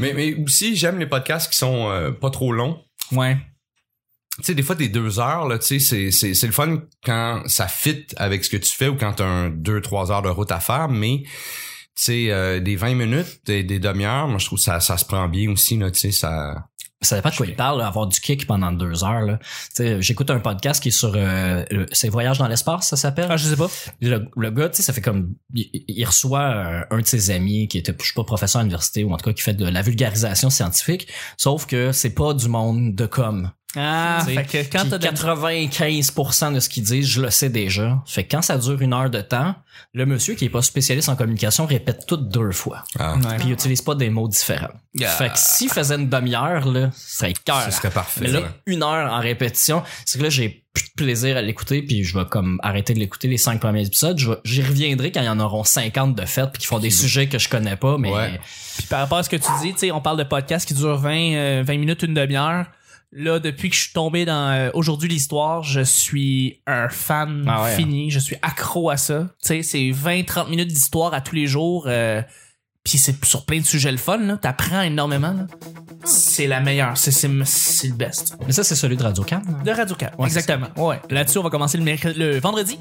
Mais, mais aussi, j'aime les podcasts qui sont euh, pas trop longs. Ouais. Tu sais, des fois, des deux heures, là, tu sais, c'est, c'est, c'est le fun quand ça fit avec ce que tu fais ou quand t'as un deux, trois heures de route à faire, mais, sais, euh, des 20 minutes, des, des demi-heures, moi, je trouve que ça, ça se prend bien aussi, là, tu sais, ça... Ça dépend de quoi il parle, là, avoir du kick pendant deux heures. Là. Tu sais, J'écoute un podcast qui est sur euh, c'est Voyage dans l'espace, ça s'appelle? Ah, je sais pas. Le, le gars, tu sais, ça fait comme il, il reçoit un, un de ses amis qui était, je sais pas, professeur à l'université ou en tout cas qui fait de la vulgarisation scientifique, sauf que c'est pas du monde de com. Ah, fait que quand Puis t'as de 95% de ce qu'ils disent, je le sais déjà. Fait que quand ça dure une heure de temps, le monsieur qui est pas spécialiste en communication répète tout deux fois. Ah, Ouais. Puis il utilise pas des mots différents. Yeah. Fait que s'il faisait une demi-heure, là, ça serait cœur. ce serait parfait. Mais là, ouais. une heure en répétition, c'est que là, j'ai plus de plaisir à l'écouter, puis je vais comme arrêter de l'écouter les cinq premiers épisodes. J'y reviendrai quand il y en auront 50 de fait, puis qui font des sujets que je connais pas, mais Ouais. Puis par rapport à ce que tu dis, tu sais, on parle de podcasts qui durent 20, euh, 20 minutes, une demi-heure. Là, depuis que je suis tombé dans euh, aujourd'hui l'histoire, je suis un fan Ah ouais. fini. Je suis accro à ça. Tu sais, c'est 20-30 minutes d'histoire à tous les jours. euh, puis c'est sur plein de sujets le fun. Là. T'apprends énormément. là. C'est la meilleure. C'est, c'est, c'est le best. mais ça, c'est celui de Radio Can. De Radio Can. Ouais, Exactement. Ouais. Là-dessus, on va commencer le, le vendredi.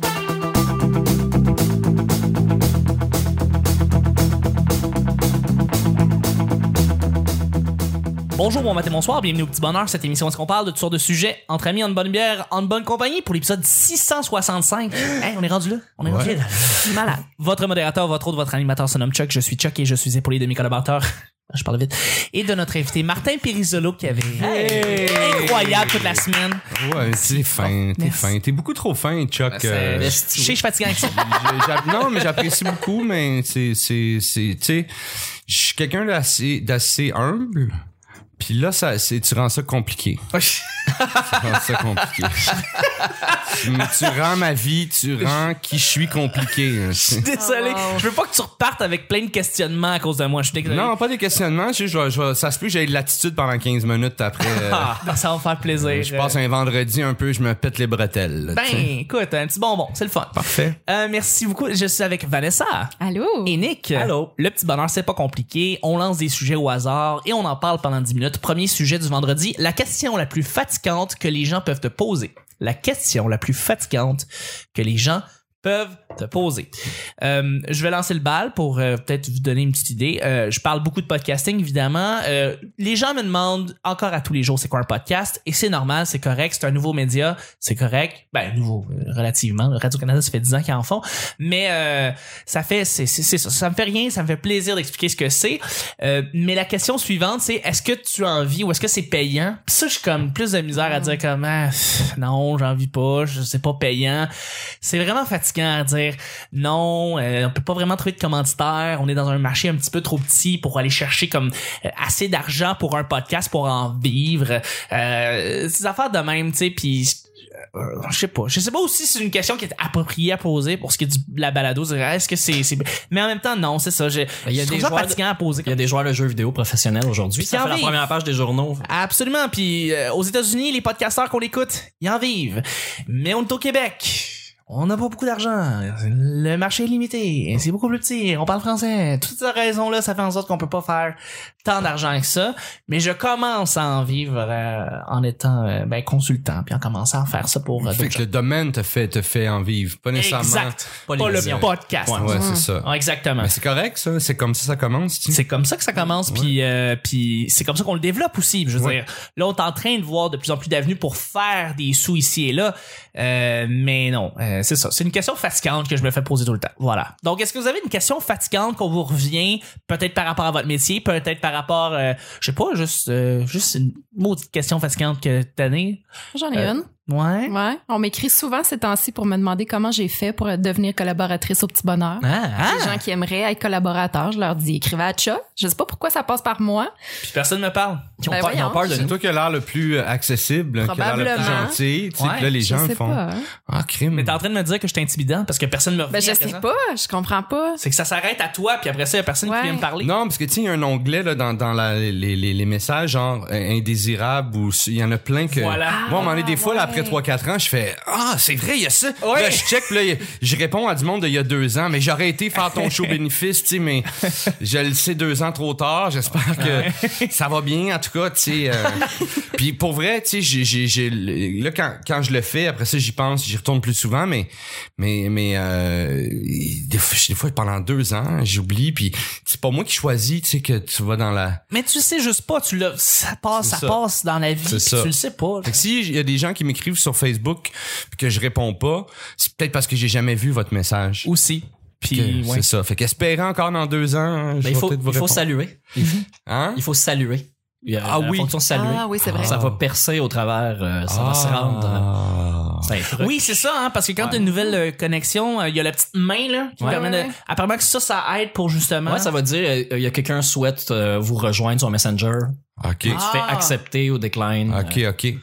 Bonjour, bon matin, bonsoir, bienvenue au Petit Bonheur, cette émission où est-ce qu'on parle de toutes sortes de sujets entre amis, en bonne bière, en bonne compagnie pour l'épisode 665. hey, on est rendu là, on est rendu là. Malade. Votre modérateur, votre autre, votre animateur se nomme Chuck, je suis Chuck et je suis épaulé de mes collaborateurs. Je parle vite. Et de notre invité Martin Périsolo qui avait incroyable toute la semaine. Ouais, t'es fin, t'es fin. T'es beaucoup trop fin, Chuck. c'est- euh, Je sais, je suis fatigué avec ça. j'ai- j'a- non, mais j'apprécie beaucoup, mais c'est, c'est, c'est, tu sais, je suis quelqu'un d'assez, d'assez humble. Puis là, ça, tu rends ça compliqué. Tu rends ça compliqué. tu, tu rends ma vie, tu rends qui je suis compliqué. hein, tu sais. Désolé. Je veux pas que tu repartes avec plein de questionnements à cause de moi. Je suis. Non, pas des questionnements. Je, je, je ça se peut que j'aie de l'attitude pendant 15 minutes après. euh, Ah, ben, ça va me faire plaisir. je passe un vendredi un peu, je me pète les bretelles. là, Ben, tu sais. écoute, un petit bonbon. C'est le fun. Parfait. Euh, merci beaucoup. Je suis avec Vanessa Allô? et Nick. Allô? Le petit bonheur, c'est pas compliqué. On lance des sujets au hasard et on en parle pendant 10 minutes. Premier sujet du vendredi. La question la plus que les gens peuvent te poser. La question la plus fatigante que les gens peuvent te poser. Euh, je vais lancer le bal pour euh, peut-être vous donner une petite idée. Euh, je parle beaucoup de podcasting, évidemment. Les gens me demandent encore à tous les jours c'est quoi un podcast? Et c'est normal, c'est correct, c'est un nouveau média, c'est correct. Ben, nouveau, relativement. Radio-Canada, ça fait 10 ans qu'ils en font. Mais ça fait, c'est, ça. Ça me fait rien, ça me fait plaisir d'expliquer ce que c'est. Mais la question suivante, c'est est-ce que tu as envie ou est-ce que c'est payant? Puis ça, je suis comme plus de misère à dire comme ah, non, j'en envie pas, je sais pas payant. C'est vraiment fatigant à dire non, euh, on peut pas vraiment trouver de commanditaire, on est dans un marché un petit peu trop petit pour aller chercher comme euh, assez d'argent pour un podcast pour en vivre. Euh, ces affaires de même, tu sais, puis euh, je sais pas. Je sais pas aussi si c'est une question qui est appropriée à poser pour ce qui est de la balado. Est-ce que c'est, mais en même temps, non, c'est ça. Il y a des joueurs de- à poser. Il y a des joueurs de jeux vidéo professionnels aujourd'hui. Ça en fait la première page des journaux. Absolument. Puis euh, aux États-Unis, les podcasteurs qu'on écoute, ils en vivent. Mais on est au Québec. On n'a pas beaucoup d'argent. Le marché est limité. C'est beaucoup plus petit. On parle français. Toutes ces raisons-là, ça fait en sorte qu'on peut pas faire tant d'argent que ça. Mais je commence à en vivre euh, en étant euh, ben, consultant, puis en commençant à faire ça pour euh, Fait que le domaine te fait, te fait en vivre. Pas nécessairement. Exact. Pas Pas, le podcast. Ouais. Ouais, c'est ça. Exactement. Mais c'est correct, ça. C'est comme ça, ça commence. C'est comme ça que ça commence, puis euh, puis c'est comme ça qu'on le développe aussi. Je veux Ouais. dire, là, on est en train de voir de plus en plus d'avenues pour faire des sous ici et là, euh, mais non, euh, c'est ça. C'est une question fatigante que je me fais poser tout le temps. Voilà. Donc, est-ce que vous avez une question fatigante qu'on vous revient, peut-être par rapport à votre métier, peut-être par rapport, euh, je sais pas, juste euh, juste une maudite question fatigante que t'as? J'en ai Euh, une. Ouais. Ouais. On m'écrit souvent ces temps-ci pour me demander comment j'ai fait pour devenir collaboratrice au Petit Bonheur. Ah, Les gens qui aimeraient être collaborateurs, je leur dis écrivez à Cha. Je sais pas pourquoi ça passe par moi. Puis personne me parle. Qui ont Ben peur, ils ont voyons. peur de C'est nous. toi qui as l'air le plus accessible, qui a l'air le plus Probablement. gentil. Tu sais, Ouais, puis là, les je gens sais font. pas. hein. Ah, crime. Mais t'es en train de me dire que je suis intimidant parce que personne me revient. Ben je sais présent. pas, je comprends pas. C'est que ça s'arrête à toi, puis après ça, y a personne qui vient me parler. Non, parce que tu sais, il y a un onglet là, dans, dans la, les, les, les messages genre euh, indésirables ou il y en a plein que. Voilà. Moi, on m'en est des fois, là, après après 3-4 ans, je fais Ah, c'est vrai, il y a ça. Ouais. Là, je check, puis là, je réponds à du monde d'il y a deux ans, mais j'aurais été faire ton show bénéfice, tu sais, mais je le sais deux ans trop tard. J'espère que ça va bien, en tout cas, tu sais. euh. Puis pour vrai, tu sais, j'ai- j'ai- j'ai- là, quand, quand je le fais, après ça, j'y pense, j'y retourne plus souvent, mais, mais, mais, euh, des, fois, des fois, pendant deux ans, j'oublie, puis c'est pas moi qui choisis, tu sais, que tu vas dans la. Mais tu sais juste pas, tu l'as, ça passe, ça, ça. passe dans la vie, ça. tu le sais pas. Fait que si il y a des gens qui m'écrivent sur Facebook puis que je réponds pas, c'est peut-être parce que j'ai jamais vu votre message. Aussi. Puis, ouais. C'est ça. Fait qu'espérant encore dans deux ans, hein, je Ben, vais il faut, il faut saluer. Hein? Il faut saluer. Il y a Ah la oui. fonction saluer. Ah oui, c'est vrai. Ça va percer au travers, euh, ça va se rendre. Ah. euh, un truc. Oui, c'est ça, hein, parce que quand Ouais. t'as une nouvelle euh, connexion, euh, il y a la petite main là qui Ouais. permet de. Apparemment que ça, ça aide pour justement. Ouais, ça va dire, euh, il y a quelqu'un souhaite euh, vous rejoindre sur Messenger. OK. Tu fais accepter ou decline. OK, OK. Ouais.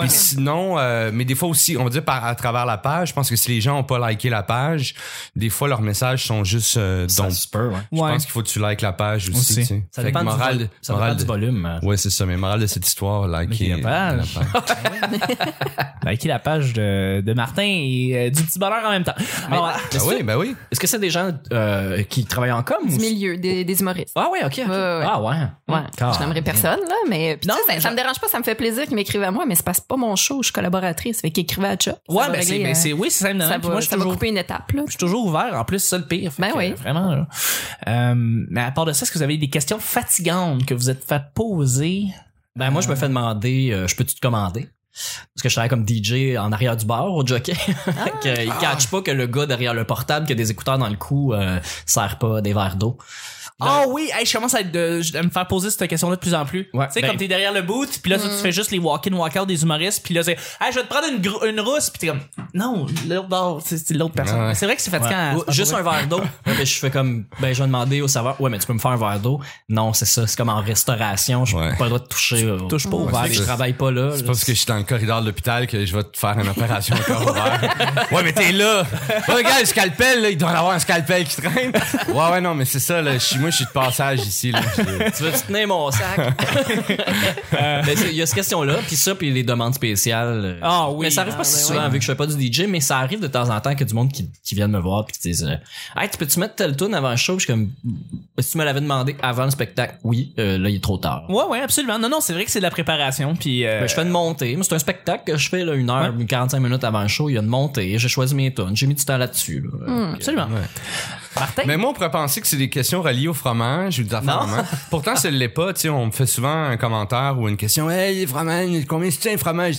Puis sinon, euh, mais des fois aussi, on va dire par, à travers la page, je pense que si les gens ont pas liké la page, des fois leurs messages sont juste euh, Ça donc se peut, ouais. je Ouais. pense qu'il faut que tu likes la page aussi. Aussi. tu sais. Ça Fait dépend, que du, morale, ça morale dépend du de- volume. euh. Ouais, c'est ça, mais morale de cette histoire, liker Likez la page. Liker la page de, de Martin et euh, du petit bonheur en même temps. Alors. Ben oui, ben oui. Est-ce que c'est des gens euh, qui travaillent en com? Du ou- milieu, des, des humoristes. Ah ouais, ok. ok. Ouais, ouais. Ah ouais. Ouais, Ah. je n'aimerais personne, là, mais, puis Non, ça, ça me dérange pas, ça me fait plaisir qu'ils m'écrivent à moi, mais c'est c'est pas mon show, je suis collaboratrice, fait qu'écrivez à Chuck. Ouais, va ben c'est, régler, ben euh, c'est, oui, c'est simple. ça va, moi, je suis ça va toujours, couper une étape, là. je suis toujours ouvert. En plus, ça le pire. Ben que, oui. euh, Vraiment, là. Euh, mais à part de ça, est-ce que vous avez des questions fatigantes que vous êtes fait poser? Ben moi, je me fais demander, euh, je peux-tu te commander? Parce que je travaille comme DJ en arrière du bar au jockey. Que, il catch pas que le gars derrière le portable qui a des écouteurs dans le cou euh, sert pas des verres d'eau. Ah oui, hey, je commence à, être de- à me faire poser cette question-là de plus en plus. Ouais, tu sais, ben- comme t'es derrière le boot, puis là, tu fais juste les walk-in, walk-out des humoristes, puis là, c'est, hey, je vais te prendre une, rousse, puis t'es comme, non, l'autre bord, c'est, l'autre personne. Ouais. Mais C'est vrai que c'est fatigant. Ou à- à juste un verre d'eau. Ouais, je fais comme, ben je vais demander au serveur, ouais, mais tu peux me faire un verre d'eau. Non, c'est ça, c'est comme en restauration, je Ouais. pas le droit de toucher. au- Touche pas au Ouais, verre. je travaille pas là. C'est là. parce que je suis dans le corridor de l'hôpital que je vais te faire une opération au ouvert. Ouais, mais t'es là. Ouais, regarde, le scalpel, là, il doit y avoir un scalpel qui traîne. Ouais, ouais, non, mais c'est ça, là. Je suis, moi, je suis de passage ici, là. Tu veux te tenir mon sac? mais c'est- il y a cette question-là, puis ça, puis les demandes spéciales. euh, Ah oui. Mais ça arrive Ah, pas si ben souvent, oui. vu que je fais pas du DJ, mais ça arrive de temps en temps que du monde qui, qui vienne me voir puis qui disent euh, Hey, tu peux-tu mettre tel tune avant le show? Puis Je suis comme Si tu me l'avais demandé avant le spectacle, oui, euh, là, il est trop tard. Ouais, ouais, absolument. Non, non, c'est vrai que c'est de la préparation, puis euh, Ben, je fais une montée. Mais c'est un spectacle que je fais là, une heure, 45 minutes avant le show. Il y a une montée. J'ai choisi mes tunes. J'ai mis du temps là-dessus. là. Hmm, absolument. Martin? Mais moi, on pourrait penser que c'est des questions reliées au fromage ou des affaires Non. de même. Pourtant, ce l'est pas. Tu sais, on me fait souvent un commentaire ou une question. Hey, les fromages, combien c'est un fromage?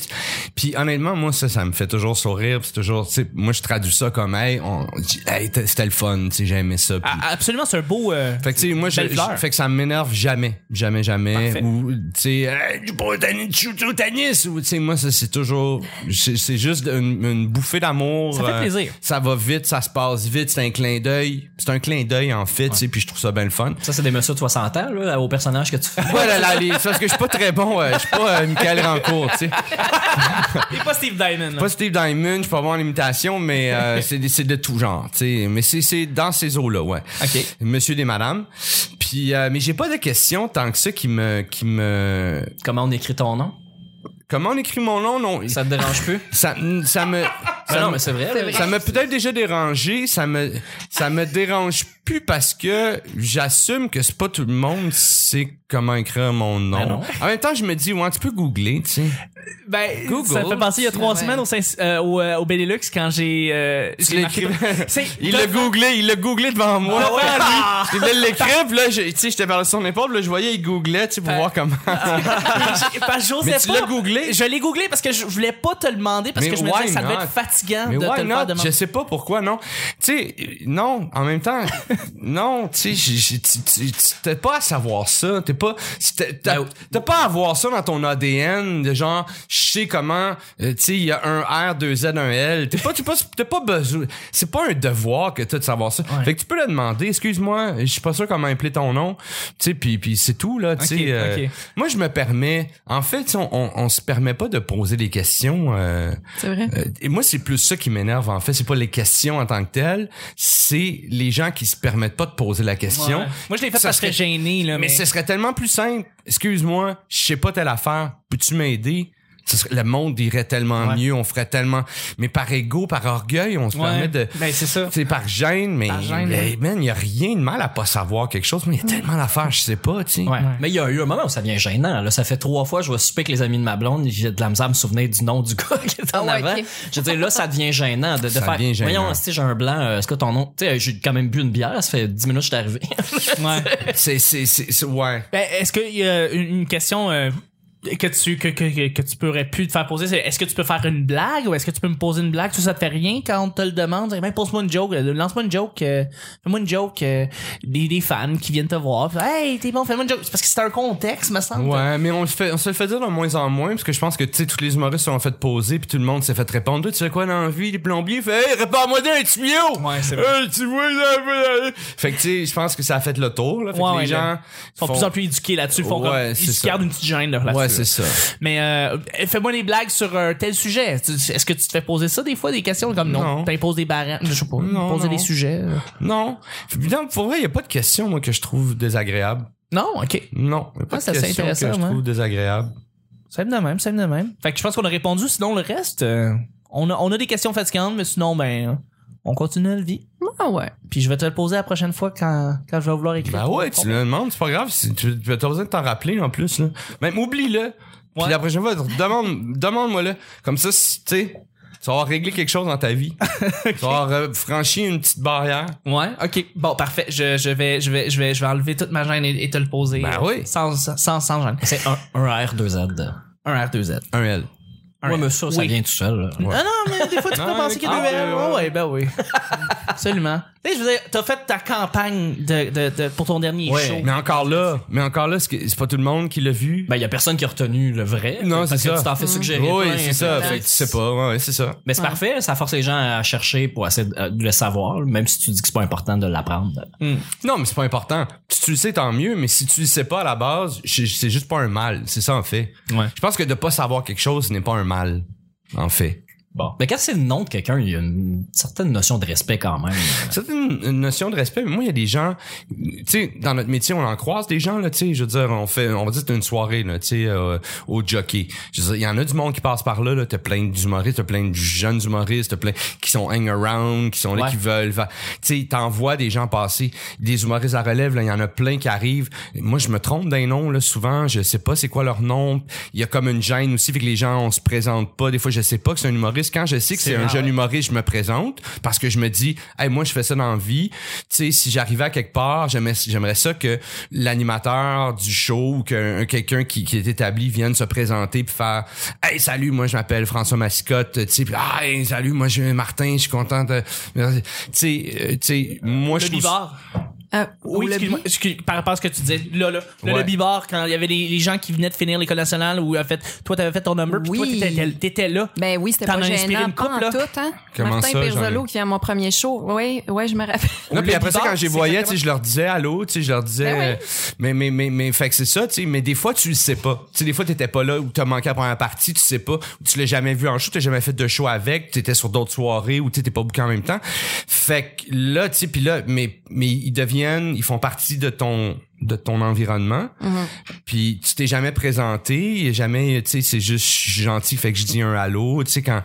Puis honnêtement, moi, ça, ça me fait toujours sourire. C'est toujours, tu sais, moi, je traduis ça comme, hey, on, dit, hey, c'était le fun, tu sais, j'ai aimé ça. Ah, absolument, c'est un beau. euh, Fait que tu sais moi je, fait que ça m'énerve jamais, jamais jamais Parfait. ou tu sais hey, du du botanis ou tu sais moi ça c'est toujours c'est juste une, une bouffée d'amour. Ça fait euh, plaisir. Ça va vite, ça se passe vite, c'est un clin d'œil, c'est un clin d'œil en fait, tu sais puis je trouve ça bien le fun. Ça, c'est des messieurs de 60 ans, là, au personnage que tu fais. Ouais, là, là, les- c'est parce que je suis pas très bon, euh, je suis pas euh, Michael Rancourt, tu sais. T'es pas Steve Diamond. là. Pas Steve Diamond, je peux avoir l'imitation, mais euh, c'est des- c'est de tout genre, tu sais. Mais c'est c'est dans ces eaux-là, ouais. Ok. Monsieur des madames. Puis, euh, mais j'ai pas de questions tant que ça qui me, qui me. Comment on écrit ton nom? Comment on écrit mon nom Non, Ça te dérange plus? ça, ça me. Ben ça non, me- mais c'est vrai. Ça m'a peut-être déjà dérangé, ça me ça me dérange plus parce que j'assume que c'est pas tout le monde sait comment écrire mon nom. Ben non. En même temps, je me dis ouais, tu peux googler, tu sais. Ben, Google. ça me fait penser il y a trois Ouais. semaines au, Saint- euh, au, euh, au Benelux quand j'ai. Euh, marqué- Il l'a googlé, il l'a googlé devant moi. Ah ouais, lui. Je devais l'écrire, puis là, je- tu sais, j'étais par son épaule, là, je voyais, il googlait, tu sais, pour voir comment. J'ai- parce que Mais tu pas. l'as googlé? Je l'ai googlé parce que je voulais pas te le demander parce Mais que je me disais que ça devait être fatigant Mais de te why le faire not? demander. Je sais pas pourquoi, non. Tu sais, non, en même temps, non, tu sais, t'as pas à savoir ça. T'es pas, t'as- Ben, t'as pas à avoir ça dans ton ADN, de genre, je sais comment, euh, tu sais, il y a un R, deux Z, un L. T'es pas, t'es pas, besoin, c'est pas un devoir que t'as de savoir ça. Ouais. Fait que tu peux le demander, excuse-moi, je suis pas sûr comment appeler ton nom, tu sais, puis puis c'est tout, là, tu sais. Ok, euh. Moi, je me permets, en fait, on, on, on se permet pas de poser des questions, euh, C'est vrai. euh, et moi, c'est plus ça qui m'énerve, en fait. C'est pas les questions en tant que telles, c'est les gens qui se permettent pas de poser la question. Ouais. Moi, je l'ai fait Ça parce que serait- gêné, là. Mais Mais, ce serait tellement plus simple. Excuse-moi, je sais pas telle affaire. Peux-tu m'aider? Serait- le monde irait tellement Ouais. mieux, on ferait tellement. Mais par ego, par orgueil, on se permet de. Ben, c'est ça. C'est par gêne, mais, Par gêne, mais, ouais. man, il y a rien de mal à pas savoir quelque chose, mais il y a tellement d'affaires, je sais pas, tu sais. Ouais. Mais il y a eu un moment où ça devient gênant. Là, ça fait trois fois je vais souper avec les amis de ma blonde, j'ai de la misère à me souvenir du nom du gars qui est en Ah ouais, avant. ok. Je veux dire, là, ça devient gênant de, de Ça faire. devient gênant. Voyons, si j'ai un blanc, euh, est-ce que ton nom. Tu sais, j'ai quand même bu une bière, ça fait 10 minutes que je suis arrivé. Ouais. C'est, c'est, c'est, c'est- ouais. Ben, est-ce qu'il y a une, une question euh, que tu que, que, que tu pourrais plus te faire poser c'est est-ce que tu peux faire une blague ou est-ce que tu peux me poser une blague? Ça ça te fait rien quand on te le demande? Ben pose-moi une joke euh, lance-moi une joke euh, fais-moi une joke euh, des, des fans qui viennent te voir puis, hey t'es bon fais-moi une joke c'est parce que c'est un contexte me semble Ouais, mais on le fait, on se le fait dire de moins en moins, parce que je pense que, tu sais, tous les humoristes se sont fait poser, puis tout le monde s'est fait répondre. Tu fais quoi dans la vie, les plombiers? Fait, hey, réponds-moi d'un tuyau! Ouais, c'est vrai. Hey, tu vois, fait- Fait que, tu sais, je pense que ça a fait le tour, là. Fait Ouais, que ouais, les gens. sont de plus en plus éduqués là-dessus ils font Ouais, comme, ils c'est se gardent une petite gêne là, Ouais, c'est ça. mais euh, fais-moi des blagues sur un tel sujet est-ce que tu te fais poser ça des fois des questions comme non, Non. t'imposes des barèmes je sais pas Non, poser non. des sujets euh. Non. Non, pour vrai, il y a pas de question, moi, que je trouve désagréable. non ok Non. Y a pas Ah, ça, de c'est question que intéressant, je trouve désagréable. Ça de même, ça de même. Fait que je pense qu'on a répondu, sinon le reste, euh, on, a, on a des questions fatigantes, mais sinon, ben, on continue notre vie. Ah ouais. Puis je vais te le poser la prochaine fois quand, quand je vais vouloir écrire. Ben ouais, tu le demandes, c'est pas grave. si Tu as besoin de t'en rappeler en plus. Là. Même oublie-le. Puis Ouais. la prochaine fois, demande, demande-moi le. Comme ça, si, tu sais, tu vas avoir réglé quelque chose dans ta vie. Tu vas avoir euh, franchi une petite barrière. Ouais, ok. Bon, parfait. Je, je, vais, je, vais, je, vais, je vais enlever toute ma gêne et, et te le poser. Ben oui. Sans, sans, sans gêne. C'est un, un R2Z. Un R2Z. Un L. Ouais, mais ça, ça Oui. vient tout seul. là. Ouais. Ah non, mais des fois, tu peux Non, penser qu'il y a ah, R. ouais, Ouais, ouais. ouais, ben oui. Absolument. Tu sais, je veux dire, t'as fait ta campagne de, de, de, pour ton dernier Ouais. show. Mais encore là, mais encore là, c'est que- c'est pas tout le monde qui l'a vu. Ben, il y a personne qui a retenu le vrai. Non, Parce c'est que ça. tu t'en fais suggérer. oui, plein, c'est ça. plein. Fait que tu sais pas. Ouais, ouais, c'est ça. Mais c'est parfait, ça force les gens à chercher pour essayer de, de le savoir, même si tu dis que c'est pas important de l'apprendre. Non, mais c'est pas important. Si tu le sais, tant mieux, mais si tu le sais pas à la base, c'est c'est juste pas un mal. C'est ça, en fait. Ouais. Je pense que de pas savoir quelque chose n'est pas un mal, en fait. Bon. Mais quand c'est le nom de quelqu'un, il y a une certaine notion de respect quand même. C'est une, une notion de respect, mais moi, il y a des gens, tu sais, dans notre métier, on en croise des gens, là, tu sais, je veux dire, on fait, on va dire, c'est une soirée, là, tu sais, euh, au jockey. Je veux dire, il y en a du monde qui passe par là, là, t'as plein d'humoristes, t'as plein de jeunes humoristes, t'as plein qui sont hang around, qui sont là, Ouais. qui veulent, tu sais, t'envoies des gens passer, des humoristes à relève, là, il y en a plein qui arrivent. Moi, je me trompe d'un nom, là, souvent, je sais pas c'est quoi leur nom. Il y a comme une gêne aussi, fait que les gens, on se présente pas. Des fois, je sais pas que c'est un humoriste. Quand je sais que c'est un jeune humoriste, je me présente parce que je me dis, hey, moi, je fais ça dans la vie. Tu sais, si j'arrivais à quelque part, j'aimerais, ça que l'animateur du show ou que quelqu'un qui, qui est établi vienne se présenter puis faire, hey, salut, moi, je m'appelle François Mascotte. Tu sais, ah, hey, salut, moi, je suis Martin, je suis content de, tu sais, euh, tu sais, moi, je trouve Euh, Oui, excuse-moi, excuse- par rapport à ce que tu disais. Là, là, le, Ouais. le bivard, quand il y avait les, les gens qui venaient de finir l'école nationale ou en fait, toi, t'avais fait ton number, puis toi, Oui. t'étais, t'étais là. Ben oui, c'était pas gênant. une couple, pas là? en tout, hein? Comment Martin ça, ai- qui vient à mon premier show. Oui, ouais, je me rappelle. Non, puis après ça, quand j'ai c'est voyais, tu sais, je leur disais allô, tu sais, je leur disais, Ben oui. euh, mais, mais, mais, mais, fait que c'est ça, tu sais, mais des fois, tu le sais pas. Tu sais, des fois, t'étais pas là ou t'as manqué à la première partie, tu sais pas, ou tu l'as jamais vu en show, t'as jamais fait de show avec, t'étais sur d'autres soirées ou t'étais pas beaucoup en même temps. Fait que là, tu sais, puis là, mais, mais ils ils font partie de ton, de ton environnement. Puis tu t'es jamais présenté, jamais, tu sais, c'est juste je suis gentil, fait que je dis un allô. Tu sais, quand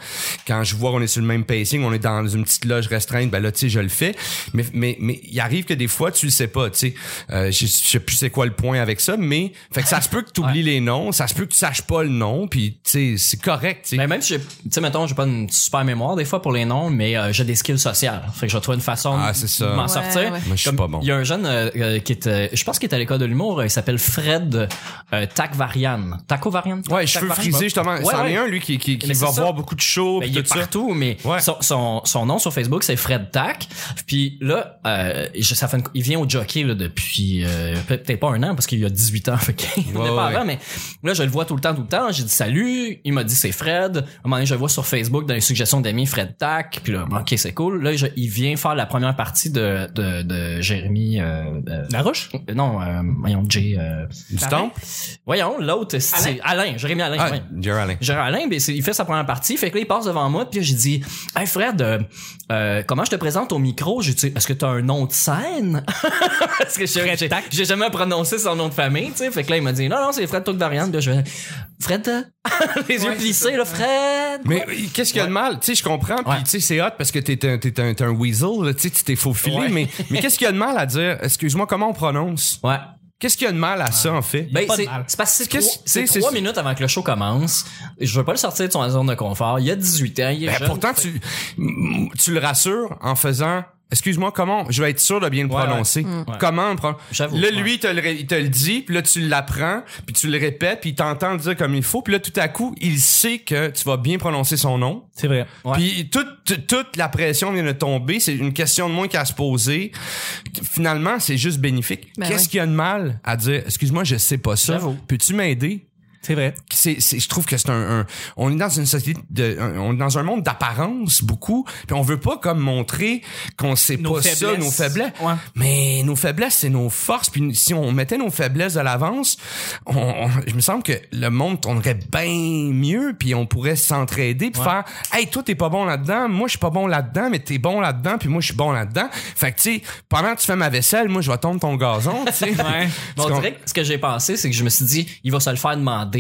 quand je vois qu'on est sur le même pacing, on est dans une petite loge restreinte, ben là, tu sais, je le fais. Mais mais mais il arrive que des fois tu le sais pas, tu sais. Euh, je, je sais plus c'est quoi le point avec ça, mais fait que ça se peut que tu oublies les noms, ça se peut que tu saches pas le nom, puis tu sais, c'est correct, tu sais. Mais même si j'ai, tu sais, mettons, j'ai pas une super mémoire des fois pour les noms, mais euh, j'ai des skills sociales. Fait que je vais trouver une façon Ah, c'est ça. de m'en Ouais, sortir. ouais. Moi, je suis Comme pas bon. Il y a un jeune euh, euh, qui est, euh, je pense qu'il est à l'école de l'humour, euh, il s'appelle Fred euh, Takvarian. Taco Varian? Ouais, cheveux frisés justement. Ouais, c'en ouais. est un lui qui qui, qui va voir beaucoup de shows Ben, il est ça. partout, mais Ouais. son, son, son nom sur Facebook, c'est Fred Tack. Puis là, euh, je- ça fait une- il vient au jockey là, depuis euh, peut-être pas un an, parce qu'il y a 18 ans. Fait venait Ouais, pas avant, mais là, je le vois tout le temps, tout le temps. J'ai dit salut. Il m'a dit c'est Fred. À un moment donné, je le vois sur Facebook dans les suggestions d'amis Fred Tack. Puis là, ok, c'est cool. Là, je- il vient faire la première partie de, de, de Jérémy... Euh, euh, La roche? Non, voyons, euh, voyons, Jay, euh, Du temps? voyons, l'autre, c'est Alain, Jérémy Alain. Ah. Jerry Allen. Gérard Alain, ben, il fait sa première partie, fait que là, il passe devant moi, puis là, j'ai dit, hey Fred, euh, comment je te présente au micro? Est-ce que t'as un nom de scène? Parce que j'ai, j'ai, j'ai jamais prononcé son nom de famille, tu sais. Fait que là, il m'a dit, non, non, c'est Fred Talk Variant. Puis là, je vais, Fred, les yeux plissés, là, Fred. Mais euh, qu'est-ce qu'il y a de mal? Tu sais, je comprends. Puis, Ouais. tu sais, c'est hot parce que t'es un, t'es un, t'es un weasel. là, Tu sais, tu t'es faufilé. Ouais. Mais, mais qu'est-ce qu'il y a de mal à dire? Excuse-moi, comment on prononce? Ouais. Qu'est-ce qu'il y a de mal à ça, en fait? Ben, c'est, parce que c'est trois, minutes avant que le show commence. Je veux pas le sortir de son zone de confort. Il y a 18 ans, il est Ben, jeune. pourtant, tu, tu le rassures en faisant. Excuse-moi, comment? Je vais être sûr de bien le Ouais, prononcer. Ouais. Comment le prononcer? J'avoue, Là, lui, il te, le, il te le dit, puis là, tu l'apprends, puis tu le répètes, puis il t'entend le dire comme il faut, puis là, tout à coup, il sait que tu vas bien prononcer son nom. C'est vrai. Ouais. Puis toute, toute- la pression vient de tomber. C'est une question de moins qu'à se poser. Finalement, c'est juste bénéfique. Ben Qu'est-ce ouais. qu'il y a de mal à dire, excuse-moi, je sais pas ça. J'avoue. Peux-tu m'aider? C'est vrai. c'est, c'est- je trouve que c'est un, un- on est dans une société de, un- on est dans un monde d'apparence beaucoup, puis on veut pas comme montrer qu'on sait Nos pas ça, faiblesses. nos faiblesses. Ouais. Mais nos faiblesses, c'est nos forces. Puis si on mettait nos faiblesses de l'avance, on, on- je me semble que le monde tournerait bien mieux, puis on pourrait s'entraider, puis faire, hey, toi t'es pas bon là-dedans, moi je suis pas bon là-dedans, mais t'es bon là-dedans, puis moi je suis bon là-dedans. Fait que tu sais, pendant que tu fais ma vaisselle, moi je vais tomber ton gazon, tu sais. Ouais. Bon, on dirait que ce que j'ai pensé, c'est que je me suis dit, il va se le faire demander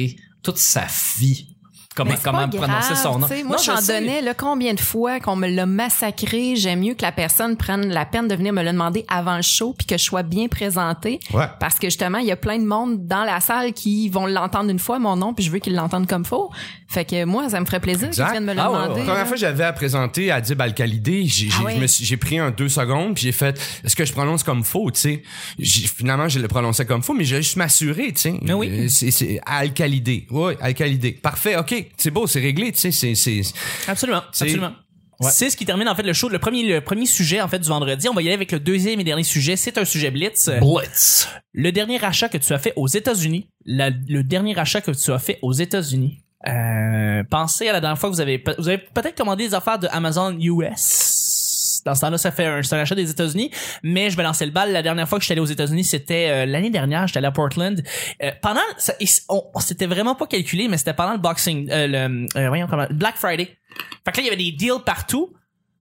toute sa vie. Comment, comment prononcer son nom? tu sais. Moi, je j'en sais. donnais là, combien de fois qu'on me l'a massacré? J'aime mieux que la personne prenne la peine de venir me le demander avant le show puis que je sois bien présentée. Ouais. Parce que justement, il y a plein de monde dans la salle qui vont l'entendre une fois, mon nom, puis je veux qu'ils l'entendent comme faut. Fait que moi, ça me ferait plaisir qu'ils viennent me le Ah demander. ouais. La première fois que j'avais à présenter à Dib Al-Khalidé, j'ai Ah j'ai- je pris un deux secondes puis j'ai fait est-ce que je prononce comme faux, tu sais? J'ai- Finalement, je le prononçais comme faux, mais j'ai juste m'assurer, tu sais. Oui. Euh, C'est. Oui, Al-Khalidé. Parfait, OK, c'est beau, c'est réglé, tu sais, c'est c'est Absolument, C'est- absolument. Ouais. C'est ce qui termine en fait le show, le premier, le premier sujet en fait du vendredi. On va y aller avec le deuxième et dernier sujet. C'est un sujet blitz. Blitz. Le dernier achat que tu as fait aux États-Unis, le dernier achat que tu as fait aux États-Unis. Euh, pensez à la dernière fois que vous avez vous avez peut-être commandé des affaires de Amazon US. Dans ce temps-là, ça fait un, un achat des États-Unis, mais je vais lancer le bal. La dernière fois que j'étais allé aux États-Unis, c'était euh, l'année dernière. J'étais allé à Portland. Euh, pendant, ça, on, on s'était vraiment pas calculé, mais c'était pendant le Boxing, euh, le, euh, voyons comment, Black Friday. Fait que là, il y avait des deals partout.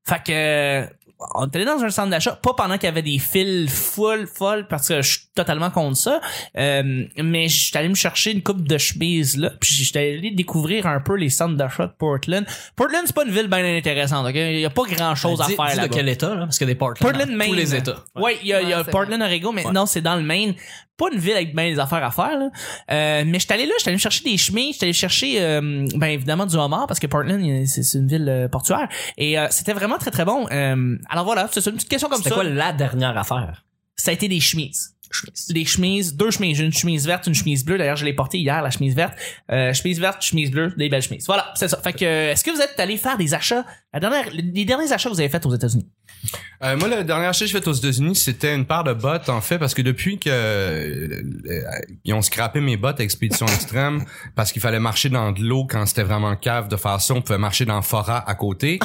Fait que on était allé dans un centre d'achat, pas pendant qu'il y avait des files full, full, parce que je suis totalement contre ça. Euh, mais j'étais allé me chercher une coupe de chemises là, puis j'étais allé découvrir un peu les centres d'achat de Portland. Portland, c'est pas une ville bien intéressante, ok? Il y a pas grand chose à faire dis là de quel état, là? Parce que des Portland. Portland, Maine. Tous les états. Ouais, il y a, il y a Ouais, c'est Portland, Oregon, mais Ouais. non, c'est dans le Maine. Pas une ville avec bien des affaires à faire, là. Euh, mais j'étais allé là, j'étais allé chercher des chemises, j'étais allé chercher, euh, ben évidemment, du homard, parce que Portland, c'est une ville euh, portuaire. Et euh, c'était vraiment très, très bon. Alors voilà, c'est une petite question comme ça. quoi la dernière affaire? Ça a été des chemises. Chemise. Des chemises, deux chemises. Une chemise verte, une chemise bleue. D'ailleurs, je l'ai portée hier, la chemise verte. Euh, chemise verte, chemise bleue, des belles chemises. Voilà, c'est ça. Fait que, euh, est-ce que vous êtes allé faire des achats, la dernière, les derniers achats que vous avez faits aux États-Unis? Euh, moi, la dernière chose que j'ai faite aux États-Unis, c'était une paire de bottes, en fait, parce que depuis que euh, euh, ils ont scrappé mes bottes à Expédition Extrême, parce qu'il fallait marcher dans de l'eau quand c'était vraiment cave de faire ça, on pouvait marcher dans le fora à côté.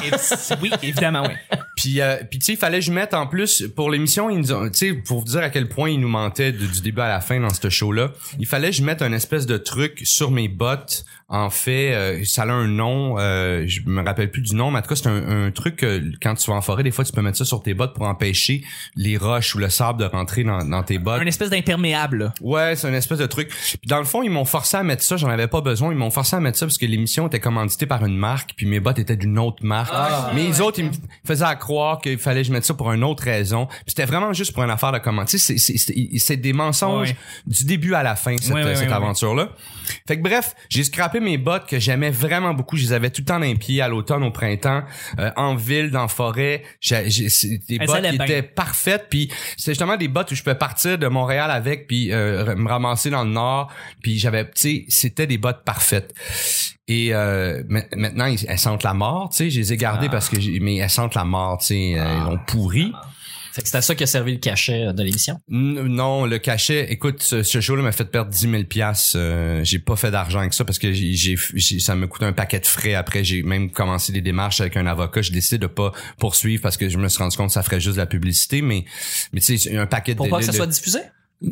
oui, évidemment, oui. Puis, euh, puis tu sais, il fallait que je mette en plus pour l'émission, ils nous ont- tu sais, pour vous dire à quel point ils nous mentaient du, du début à la fin dans ce show-là, il fallait que je mette un espèce de truc sur mes bottes. En fait, euh, ça a un nom, euh, je me rappelle plus du nom, mais en tout cas c'est un, un truc que quand tu vas en forêt, des fois tu peux mettre ça sur tes bottes pour empêcher les roches ou le sable de rentrer dans, dans tes bottes. Un espèce d'imperméable, là. Ouais, c'est une espèce de truc. Puis dans le fond, ils m'ont forcé à mettre ça, j'en avais pas besoin, ils m'ont forcé à mettre ça parce que l'émission était commanditée par une marque, puis mes bottes étaient d'une autre marque. Mais les autres, ils me faisaient à croire qu'il fallait que je mette ça pour une autre raison. Puis c'était vraiment juste pour une affaire de commande. Tu sais, c'est- c'est c'est- c'est des mensonges Ouais. du début à la fin, cette, Ouais, ouais, cette ouais, aventure-là. Fait que bref, j'ai scrappé mes bottes que j'aimais vraiment beaucoup. Je les avais tout le temps dans les pieds à l'automne, au printemps, euh, en ville, dans la forêt. J'ai j'ai- c'est des bottes qui étaient parfaites. Puis c'était justement des bottes où je peux partir de Montréal avec, puis euh, me ramasser dans le nord. Puis j'avais, tu sais, c'était des bottes parfaites. Et euh, ma- maintenant, elles sentent la mort, tu sais. Je les ai gardées Ah. parce que, j'ai- mais elles sentent la mort, tu sais. Elles ont pourri. Fait que c'était ça qui a servi le cachet de l'émission. Non, le cachet, écoute, ce, ce show-là m'a fait perdre 10 000 piastres. Euh, j'ai pas fait d'argent avec ça parce que j'ai, ça me coûte un paquet de frais. Après, j'ai même commencé des démarches avec un avocat. J'ai décidé de pas poursuivre parce que je me suis rendu compte que ça ferait juste de la publicité. Mais, mais tu sais, un paquet de... Pour pas que ça de- soit diffusé?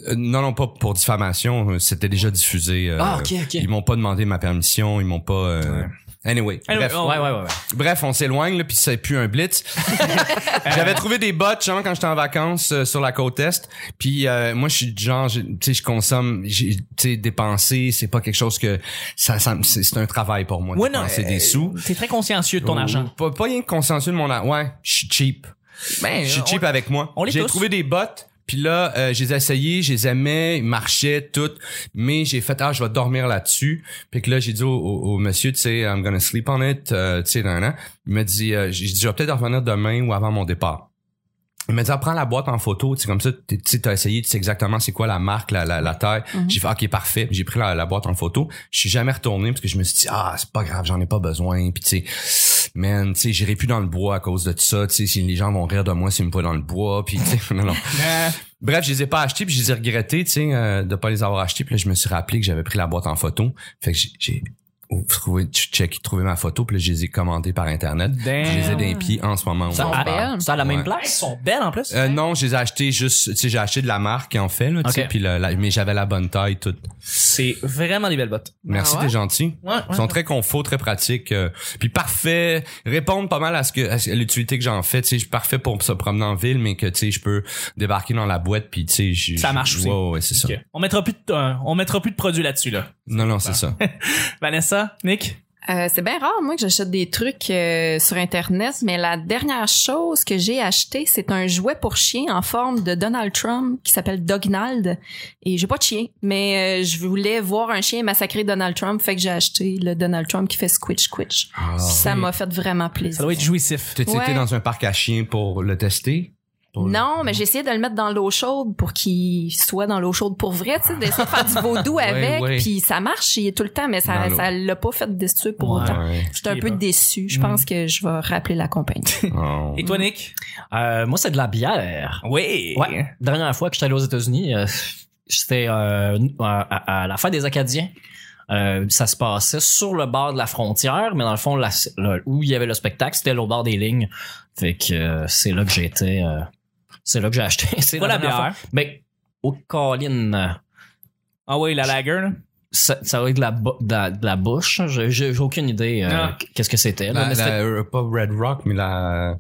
Euh, non, non, pas pour diffamation. euh, C'était déjà diffusé. euh, Ah, ok, ok. Ils m'ont pas demandé ma permission. Ils m'ont pas. euh, Anyway, Anyway, bref, on- Ouais, ouais, ouais. ouais. bref, on s'éloigne là, puis c'est plus un blitz. J'avais trouvé des bottes, genre quand j'étais en vacances euh, sur la côte est. Puis euh, moi, je suis genre, j'ai- tu sais, je consomme, j'ai- tu sais, dépenser, c'est pas quelque chose que ça, ça c'est un travail pour moi. Ouais, non, dépenser euh, des sous. T'es très consciencieux de ton Oh, argent. Pas, pas rien que consciencieux de mon argent. Ouais, je suis cheap. Ben, Je suis on- cheap avec moi. on l'est J'ai tous. trouvé des bottes. Puis là, euh, je les ai essayées, je les aimais, ils marchaient toutes, mais j'ai fait ah je vais dormir là-dessus. Puis que là j'ai dit au, au- au monsieur tu sais I'm gonna sleep on it, euh, tu sais. Il m'a dit euh, j'ai dit je vais peut-être revenir demain ou avant mon départ. Il m'a dit ah, prends la boîte en photo, tu sais comme ça tu sais t'as essayé, tu sais exactement c'est quoi la marque, la la, la taille. J'ai fait ok parfait, j'ai pris la, la boîte en photo. Je suis jamais retourné parce que je me suis dit ah c'est pas grave j'en ai pas besoin. Puis tu sais man tu sais j'irai plus dans le bois à cause de tout ça. Tu sais si les gens vont rire de moi s'ils me voient dans le bois. Puis tu sais non non. Bref, je les ai pas achetés puis je les ai regrettés, tu sais, euh, de pas les avoir achetés. Puis là, je me suis rappelé que j'avais pris la boîte en photo. Fait que j'ai- trouvé, check, trouvé ma photo puis là, je les ai commandées par internet. Damn. Je les ai d'un pied en ce moment. Ça, à, ça à la même Ouais. Place? sont belles en plus? Euh, non, je les ai achetées juste, tu sais, j'ai acheté de la marque en fait, là, tu sais, puis la- la- mais j'avais la bonne taille, toute. C'est vraiment des belles bottes. Merci, Ah ouais? t'es gentil. Ouais, ouais. Ils sont très confort, très pratiques, euh, puis parfait, répondent pas mal à ce que l'utilité que j'en fais. Tu sais, je suis parfait pour se promener en ville, mais que tu sais, je peux débarquer dans la boîte, puis tu sais, je- Ça marche aussi. Ouais, ouais, c'est ça. On mettra plus de, euh, on mettra plus de produits là-dessus, là. Non, non, c'est ça. Vanessa, Nick? Euh, c'est bien rare, moi, que j'achète des trucs euh, sur Internet, mais la dernière chose que j'ai acheté, c'est un jouet pour chien en forme de Donald Trump qui s'appelle Dognald. Et j'ai pas de chien, mais euh, je voulais voir un chien massacrer Donald Trump, fait que j'ai acheté le Donald Trump qui fait squitch squitch. Ah. Ça m'a fait vraiment plaisir. Ça doit être jouissif. T'as-tu Ouais. été dans un parc à chiens pour le tester? Pour Non, mais j'ai essayé de le mettre dans l'eau chaude pour qu'il soit dans l'eau chaude pour vrai, tu sais, d'essayer de faire du vaudou avec, ouais. puis ça marche, il est tout le temps, mais ça, ça l'a pas fait destruire pour Ouais. autant. Ouais. J'étais un peu bon. déçue. Je Mm. pense que je vais rappeler la compagnie. Oh. Et toi, Nick? Euh, moi, c'est de la bière. Oui. Ouais. Dernière fois que j'étais allé aux États-Unis, euh, c'était euh, à, à la fête des Acadiens. Euh, ça se passait sur le bord de la frontière, mais dans le fond, la- là, où il y avait le spectacle, c'était au bord des lignes. Fait que euh, c'est là que été. euh, c'est là que j'ai acheté. c'est la bière. fois. Mais au Colin, Ah oui, la lager, là. ça, ça va être de la, de la, de la bouche. J'ai j'ai aucune idée euh, Ah. qu'est-ce que c'était. euh, pas Red Rock, mais la...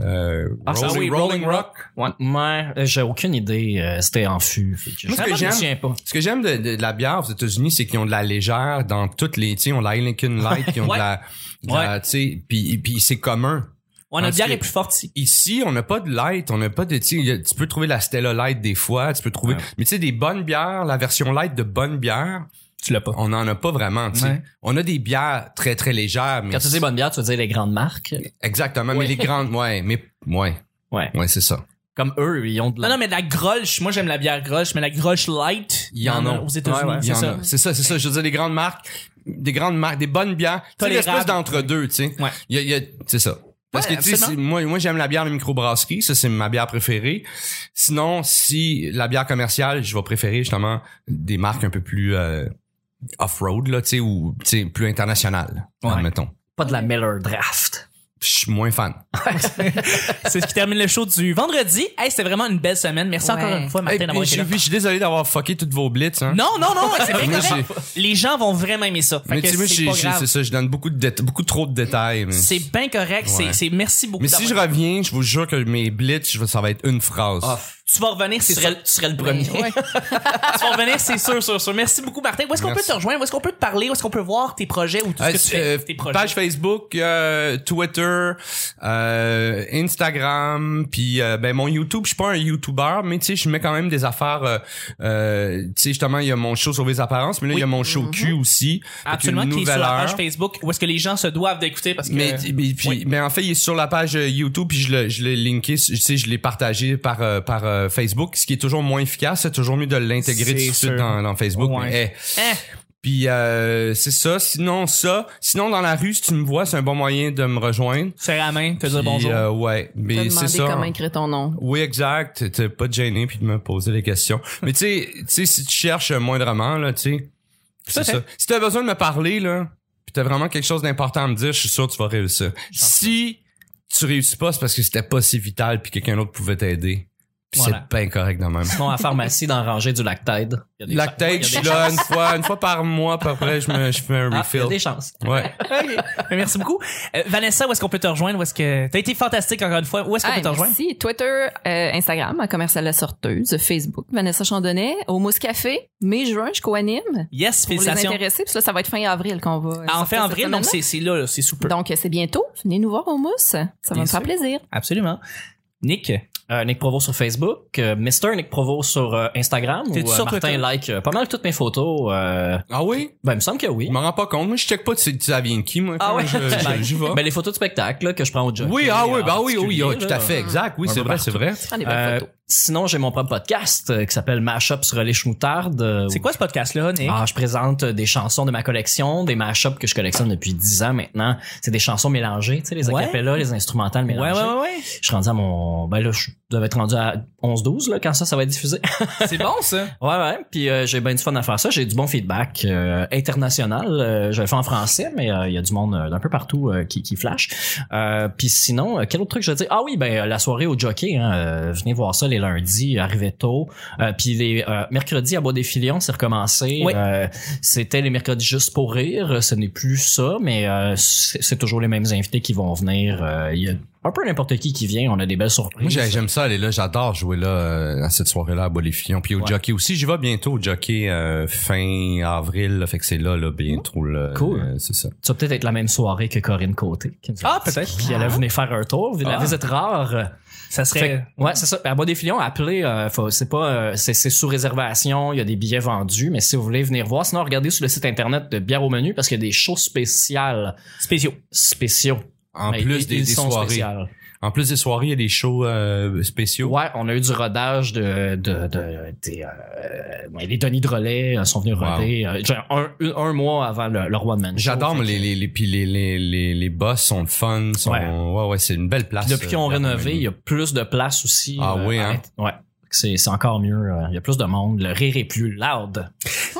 Euh, Ah, ça, Rolling, oui, Rolling Rolling Rock. Ouais, ouais, euh, j'ai aucune idée. euh, c'était en fût. Moi, ce que je me j'aime- souviens pas. Ce que j'aime de, de- de la bière aux États-Unis, c'est qu'ils ont de la légère dans toutes les, tu sais, ils ont de la Heineken Light, ils ont Ouais. de la, de la- tu sais, puis puis c'est commun. Ouais, notre bière est plus forte ici. Ici, on n'a pas de light, on n'a pas de, tu peux trouver la Stella Light des fois, tu peux trouver, Ouais. mais tu sais, des bonnes bières, la version light de bonnes bières, Tu l'as pas. on en a pas vraiment, tu sais. Ouais. On a des bières très très légères, mais Quand tu dis bonne bière, tu veux dire les grandes marques? exactement, Ouais. mais les grandes, ouais, mais ouais, Ouais. ouais, c'est ça. Comme eux, ils ont de la... Non, non, mais de la grolsch, moi j'aime la bière grolsch, mais la grolsch light, Il y en a. aux États-Unis, c'est en ça. a. C'est ça, c'est ça. Je veux dire, des grandes marques, des grandes marques, des bonnes bières. Tolérable. l'espèce d'entre-deux, tu sais. Ouais. Il y a, il y a- c'est ça. Parce Ouais, que, tu sais, moi, moi, j'aime la bière de microbrasserie. Ça, c'est ma bière préférée. Sinon, si la bière commerciale, je vais préférer justement des marques un peu plus, euh, off-road, là, tu sais, ou, tu sais, plus internationales. Ouais. Admettons. Pas de la Miller Draft. Je suis moins fan. C'est ce qui termine le show du vendredi. Hey, c'était vraiment une belle semaine. Merci Ouais. encore une fois, Martin, Hey, d'avoir je, été là. je suis désolé d'avoir fucké toutes vos blitz, hein. Non, non, non, c'est bien correct. Les gens vont vraiment aimer ça. Fait Mais tu sais, moi, c'est ça, je donne beaucoup de beaucoup trop de détails. mais- C'est bien correct. C'est, Ouais. c'est, merci beaucoup. Mais si je reviens, je vous jure que mes blitz, ça va être une phrase. tu vas revenir, Tu c'est serais, sûr. tu serais le premier. Ouais. tu vas revenir, c'est sûr, sûr, sûr. Merci beaucoup, Martin. Où est-ce qu'on peut te rejoindre? Où est-ce qu'on peut te parler? Où est-ce qu'on peut voir tes projets ou tout ce Euh, que tu fais? euh, tes projets? page Facebook, euh, Twitter, euh, Instagram, puis euh, ben mon YouTube. Je suis pas un YouTuber, mais tu sais, je mets quand même des affaires. euh, euh, tu sais, justement, il y a mon show sur les apparences, mais là il y a mon show Q aussi. Fait Absolument, une qui est sur la page Facebook. Où est-ce que les gens se doivent d'écouter? Parce que. Mais, mais- puis, Oui. mais en fait, il est sur la page euh, YouTube, puis je l'ai, je l'ai linké, tu sais, je l'ai partagé par euh, par Facebook, ce qui est toujours moins efficace. C'est toujours mieux de l'intégrer tout de suite dans, dans Facebook. Ouais. Mais, eh? Puis euh, c'est ça. Sinon ça. Sinon dans la rue, si tu me vois, c'est un bon moyen de me rejoindre. Serrer la main, te dire bonjour. euh, ouais, mais c'est ça. comment écrire ton nom. Oui, exact. T'es pas de gêné puis de me poser des questions. mais tu sais, tu sais, si tu cherches moindrement là, tu sais, c'est ça. Si t'as besoin de me parler là, puis t'as vraiment quelque chose d'important à me dire, je suis sûr que tu vas réussir. Si tu réussis pas, c'est parce que c'était pas si vital puis quelqu'un d'autre pouvait t'aider. Puis Voilà. c'est bien correct de même. Sinon, à la pharmacie, d'en ranger du y a je suis là une fois, une fois par mois, à peu près, je me, je fais un Ah, il y a refill. des chances. Ouais. Mais Merci beaucoup. Euh, Vanessa, où est-ce qu'on peut te rejoindre? Où est-ce que t'as été fantastique encore une fois? Où est-ce qu'on Ah, peut te rejoindre? merci. Twitter, euh, Instagram, à commercial la sorteuse, Facebook, Vanessa Chandonnet, au Mousse Café, mai juin, je co-anime. Yes, Pour les félicitations. intéresser, puis là, ça va être fin avril qu'on va. Ah, en cette avril, donc c'est c'est là, là, c'est super. Donc, euh, c'est bientôt. Venez nous voir au Mousse. Ça va me faire plaisir. Absolument. Nick, Euh, Nick Provo sur Facebook, euh, Mr. Nick Provo sur euh, Instagram. Où, euh, sur Martin Twitter? like euh, pas mal toutes mes photos. Euh, Ah oui? ben, il me semble que oui. Je m'en rends pas compte. Moi, je check pas tu ça vient de qui, moi. Ah ouais? je- je- J'y vais. Ben, les photos de spectacle là, que je prends au jockey. oui, ah oui, en bah oui, oui, tout à fait, exact. Oui, c'est vrai, c'est vrai. Prends des belles Euh, photos. Sinon, j'ai mon propre podcast euh, qui s'appelle Mashup sur les chmoutardes. euh, c'est quoi ce podcast-là, Nick? Ah, je présente des chansons de ma collection, des mashups que je collectionne depuis 10 ans maintenant. C'est des chansons mélangées, tu sais, les Ouais. acapellas, les instrumentales ouais, ouais, mélangées. ouais, ouais. Je suis rendu à mon... Ben là, je dois être rendu à 11-12 là, quand ça, ça va être diffusé. C'est bon, ça. ouais, ouais. Puis euh, j'ai bien du fun à faire ça. J'ai du bon feedback euh, international. Euh, je le fais en français, mais euh, il y a du monde euh, d'un peu partout euh, qui, qui flash. Euh, puis sinon, euh, quel autre truc je veux dire? Ah oui, ben euh, la soirée au jockey. Hein, euh, venez voir ça les lundis, arrivez tôt. Euh, puis les euh, mercredis à Bois des Filions, c'est recommencé. Oui. Euh, C'était les mercredis juste pour rire. Ce n'est plus ça, mais c'est toujours les mêmes invités qui vont venir. Il y a un peu n'importe qui qui vient. On a des belles surprises. Moi, j'ai- j'aime ça aller là. J'adore jouer là, à cette soirée-là à Bois-les-Fillons. Puis au Ouais. jockey aussi. J'y vais bientôt au jockey fin avril. Là, fait que c'est là, là, bientôt. Là, Cool. Euh, c'est ça. Ça va peut-être être la même soirée que Corinne Côté. Ah, peut-être. Puis elle a venu faire un tour. La Ah. visite rare. Ça serait... Fait ouais, c'est ça. À Bois des Filions, appelez. euh, faut- c'est pas, euh, c'est, c'est sous réservation. Il y a des billets vendus, mais si vous voulez venir voir, sinon regardez sur le site internet de Bière au menu parce qu'il y a des shows spéciales, spéciaux. spéciaux. En Mais plus ils- des, ils des sont soirées. spéciales. En plus des soirées, il y a des shows euh, spéciaux. Ouais, on a eu du rodage de, de, de, des, euh, ouais, les Denis Drolet euh, sont venus Wow. roder euh, genre un, un, mois avant le, le Roi de Man. J'adore, mais les, les, les, puis les, les, les, les boss sont fun. Sont, Ouais. ouais, ouais, c'est une belle place. Depuis qu'ils ont euh, rénové, il y a plus de place aussi. Ah oui, à hein? Ouais. C'est, c'est encore mieux. euh, Il y a plus de monde. Le rire est plus loud.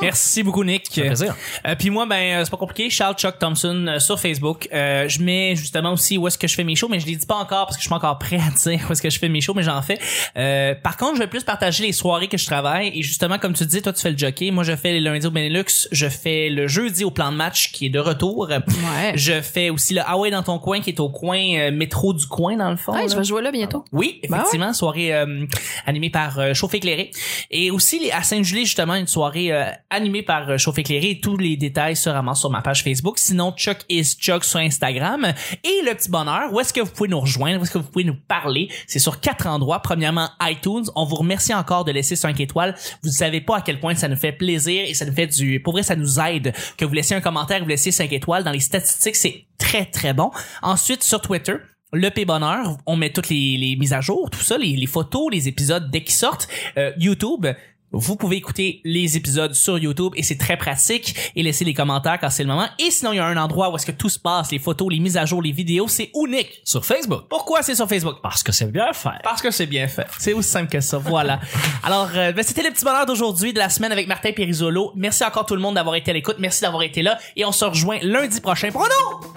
Merci beaucoup, Nick. Ça fait plaisir. Euh, puis moi, ben, euh, c'est pas compliqué. Charles Chuck Thompson euh, sur Facebook. Euh, je mets justement aussi où est-ce que je fais mes shows, mais je les dis pas encore parce que je suis pas encore prêt à dire où est-ce que je fais mes shows, mais j'en fais. Euh, par contre, je vais plus partager les soirées que je travaille. Et justement, comme tu dis, toi, tu fais le jockey. Moi, je fais les lundis au Benelux. Je fais le jeudi au plan de match qui est de retour. Ouais. Je fais aussi le ouais dans ton coin qui est au coin euh, métro du coin dans le fond. Ouais, là. je vais jouer là bientôt. Oui, Ben effectivement, soirée euh, animée par euh, Chauffe éclairé. Et aussi à Saint-Julie justement une soirée euh, animée par euh, Chauffe éclairé. Tous les détails se ramassent sur ma page Facebook. Sinon Chuck is Chuck sur Instagram. Et le petit bonheur, où est-ce que vous pouvez nous rejoindre, où est-ce que vous pouvez nous parler, c'est sur quatre endroits. Premièrement iTunes. On vous remercie encore de laisser 5 étoiles. Vous savez pas à quel point ça nous fait plaisir et ça nous fait du, pour vrai ça nous aide que vous laissiez un commentaire, vous laissiez 5 étoiles dans les statistiques, c'est très très bon. Ensuite sur Twitter. Le P Bonheur, on met toutes les, les mises à jour, tout ça, les, les photos, les épisodes dès qu'ils sortent. Euh, YouTube, vous pouvez écouter les épisodes sur YouTube et c'est très pratique et laisser les commentaires quand c'est le moment. Et sinon, il y a un endroit où est-ce que tout se passe, les photos, les mises à jour, les vidéos, c'est unique. Sur Facebook. Pourquoi c'est sur Facebook? Parce que c'est bien fait. Parce que c'est bien fait. C'est aussi simple que ça. Voilà. Alors, euh, ben, c'était le petit bonheur d'aujourd'hui, de la semaine avec Martin Périsolo. Merci encore tout le monde d'avoir été à l'écoute. Merci d'avoir été là. Et on se rejoint lundi prochain pour un autre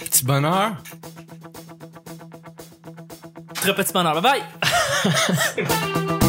Petit bonheur. Très petit bonheur. Bye bye!